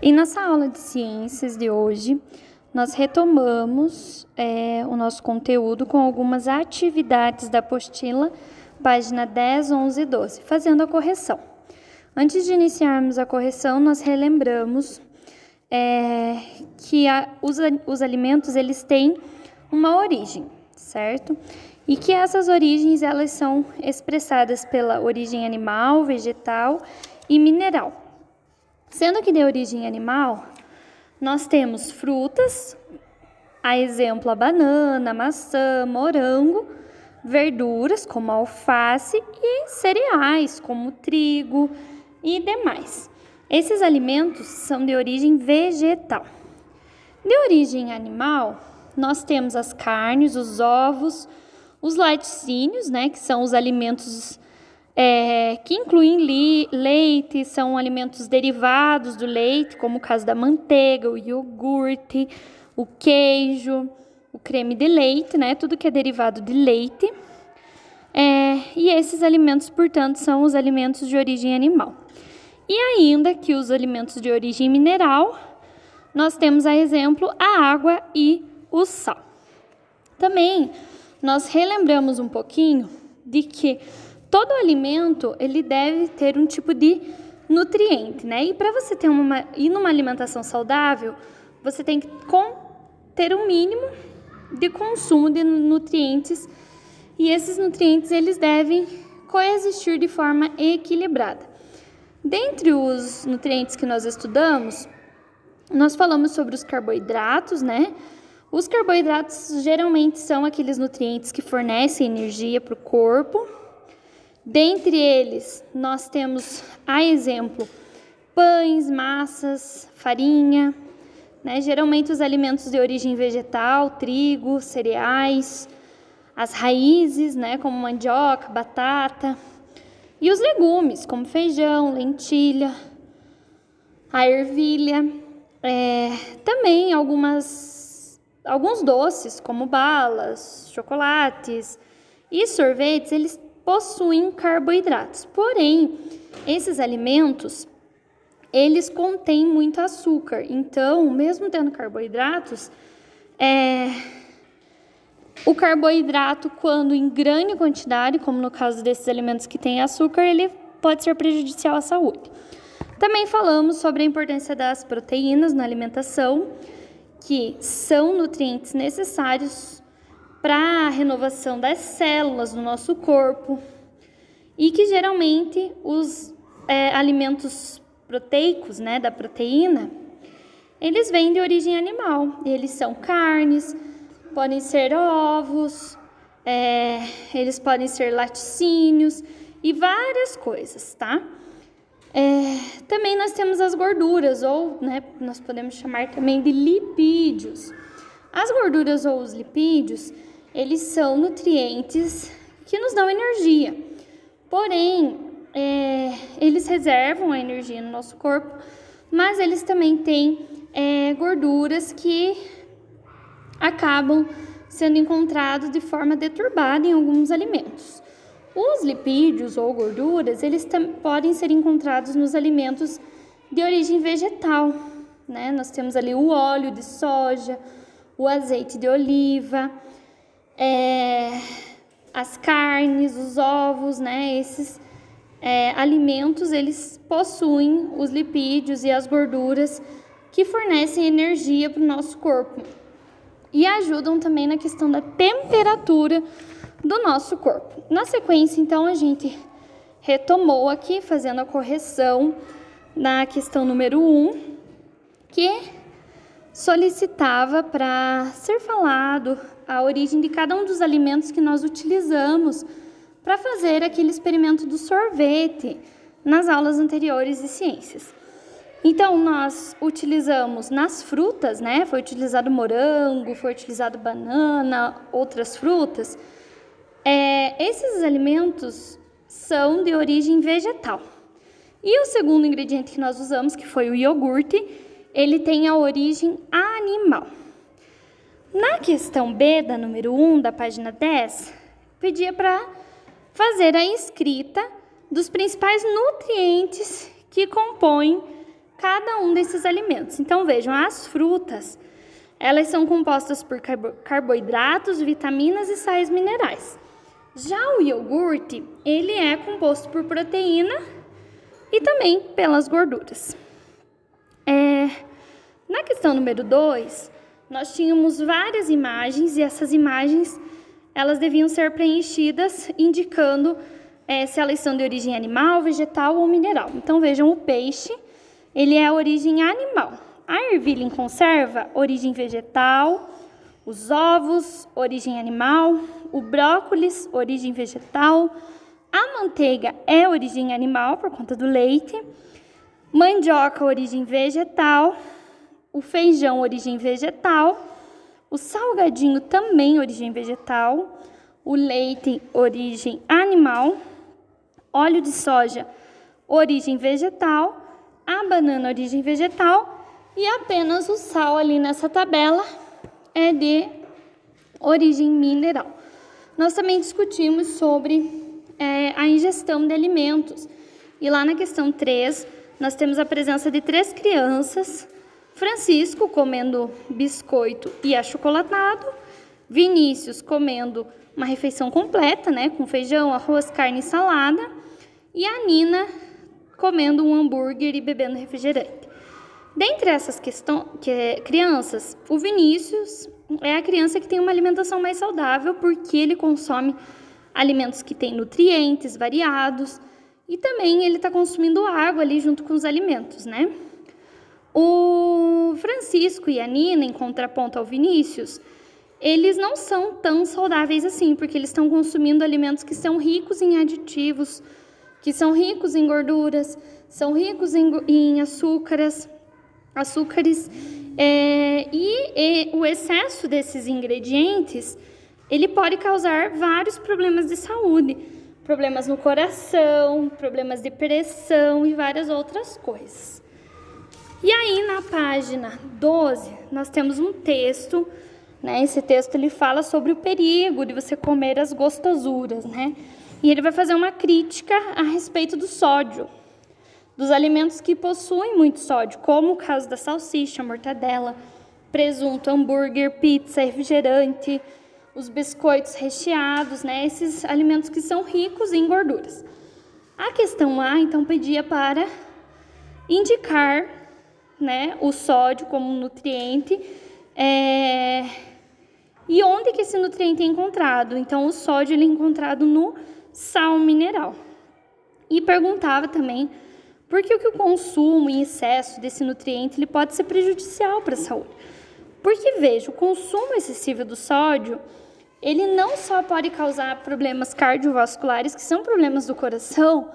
E nossa aula de ciências de hoje, nós retomamos é, o nosso conteúdo com algumas atividades da apostila, página 10, 11 e 12, fazendo a correção. Antes de iniciarmos a correção, nós relembramos é, que a, os, os alimentos eles têm uma origem, certo? E que essas origens elas são expressadas pela origem animal, vegetal e mineral. Sendo que de origem animal, nós temos frutas, a exemplo a banana, maçã, morango, verduras como alface e cereais como trigo e demais. Esses alimentos são de origem vegetal. De origem animal, nós temos as carnes, os ovos, os laticínios, né, que são os alimentos é, que incluem leite, são alimentos derivados do leite, como o caso da manteiga, o iogurte, o queijo, o creme de leite, né? Tudo que é derivado de leite. É, e esses alimentos, portanto, são os alimentos de origem animal. E ainda que os alimentos de origem mineral, nós temos a exemplo a água e o sal. Também nós relembramos um pouquinho de que todo alimento ele deve ter um tipo de nutriente, né? E para você ter uma ir numa alimentação saudável, você tem que com, ter um mínimo de consumo de nutrientes e esses nutrientes eles devem coexistir de forma equilibrada. Dentre os nutrientes que nós estudamos, nós falamos sobre os carboidratos, né? Os carboidratos geralmente são aqueles nutrientes que fornecem energia para o corpo, Dentre eles, nós temos, a exemplo, pães, massas, farinha, né? geralmente os alimentos de origem vegetal, trigo, cereais, as raízes, né? como mandioca, batata, e os legumes, como feijão, lentilha, a ervilha, é, também algumas, alguns doces, como balas, chocolates e sorvetes, eles possuem carboidratos. Porém, esses alimentos eles contêm muito açúcar. Então, mesmo tendo carboidratos, é, o carboidrato, quando em grande quantidade, como no caso desses alimentos que têm açúcar, ele pode ser prejudicial à saúde. Também falamos sobre a importância das proteínas na alimentação, que são nutrientes necessários para a renovação das células do nosso corpo e que geralmente os é, alimentos proteicos, né, da proteína, eles vêm de origem animal. Eles são carnes, podem ser ovos, é, eles podem ser laticínios e várias coisas, tá? É, também nós temos as gorduras, ou né, nós podemos chamar também de lipídios. As gorduras ou os lipídios, eles são nutrientes que nos dão energia. Porém, é, eles reservam a energia no nosso corpo, mas eles também têm é, gorduras que acabam sendo encontrados de forma deturbada em alguns alimentos. Os lipídios ou gorduras, eles podem ser encontrados nos alimentos de origem vegetal, né? Nós temos ali o óleo de soja, o azeite de oliva, é, as carnes, os ovos, né? Esses é, alimentos eles possuem os lipídios e as gorduras que fornecem energia para o nosso corpo e ajudam também na questão da temperatura do nosso corpo. Na sequência, então, a gente retomou aqui, fazendo a correção na questão número 1, um, que solicitava para ser falado a origem de cada um dos alimentos que nós utilizamos para fazer aquele experimento do sorvete nas aulas anteriores de ciências. Então, nós utilizamos nas frutas, né? Foi utilizado morango, foi utilizado banana, outras frutas. É, esses alimentos são de origem vegetal. E o segundo ingrediente que nós usamos, que foi o iogurte, ele tem a origem animal. Na questão B, da número 1, da página 10, pedia para fazer a escrita dos principais nutrientes que compõem cada um desses alimentos. Então vejam, as frutas, elas são compostas por carboidratos, vitaminas e sais minerais. Já o iogurte, ele é composto por proteína e também pelas gorduras. Na questão número 2, nós tínhamos várias imagens e essas imagens elas deviam ser preenchidas indicando é, se elas são de origem animal, vegetal ou mineral. Então vejam o peixe, ele é a origem animal. A ervilha em conserva, origem vegetal. Os ovos, origem animal. O brócolis, origem vegetal. A manteiga é origem animal por conta do leite. Mandioca, origem vegetal. O feijão, origem vegetal. O salgadinho, também origem vegetal. O leite, origem animal. Óleo de soja, origem vegetal. A banana, origem vegetal. E apenas o sal ali nessa tabela é de origem mineral. Nós também discutimos sobre é, a ingestão de alimentos. E lá na questão 3, nós temos a presença de três crianças: Francisco comendo biscoito e achocolatado, Vinícius comendo uma refeição completa, né, com feijão, arroz, carne e salada, e a Nina comendo um hambúrguer e bebendo refrigerante. Dentre essas questões, que é, crianças, o Vinícius é a criança que tem uma alimentação mais saudável porque ele consome alimentos que têm nutrientes variados e também ele está consumindo água ali junto com os alimentos, né? O Francisco e a Nina, em contraponto ao Vinícius, eles não são tão saudáveis assim, porque eles estão consumindo alimentos que são ricos em aditivos, que são ricos em gorduras, são ricos em, em açúcares, açúcares é, e, e o excesso desses ingredientes ele pode causar vários problemas de saúde, problemas no coração, problemas de pressão e várias outras coisas. E aí na página 12, nós temos um texto, né? Esse texto ele fala sobre o perigo de você comer as gostosuras, né? E ele vai fazer uma crítica a respeito do sódio, dos alimentos que possuem muito sódio, como o caso da salsicha, mortadela, presunto, hambúrguer, pizza, refrigerante, os biscoitos recheados, né? Esses alimentos que são ricos em gorduras. A questão A, então, pedia para indicar né, o sódio como nutriente é, e onde que esse nutriente é encontrado. Então, o sódio ele é encontrado no sal mineral. E perguntava também por que o consumo em excesso desse nutriente ele pode ser prejudicial para a saúde. Porque, veja, o consumo excessivo do sódio ele não só pode causar problemas cardiovasculares, que são problemas do coração,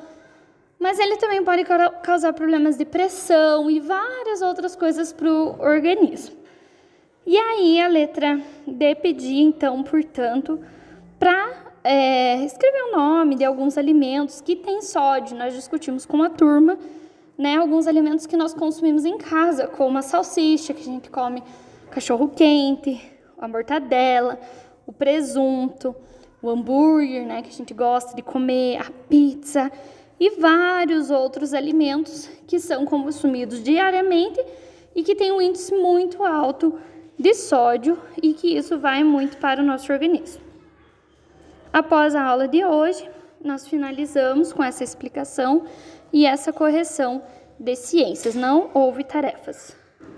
mas ele também pode causar problemas de pressão e várias outras coisas para o organismo. E aí a letra D pedia, então, portanto, para é, escrever o nome de alguns alimentos que têm sódio. Nós discutimos com a turma, né, alguns alimentos que nós consumimos em casa, como a salsicha, que a gente come cachorro quente, a mortadela, o presunto, o hambúrguer, né, que a gente gosta de comer, a pizza e vários outros alimentos que são consumidos diariamente e que têm um índice muito alto de sódio e que isso vai muito para o nosso organismo. Após a aula de hoje, nós finalizamos com essa explicação e essa correção de ciências. Não houve tarefas.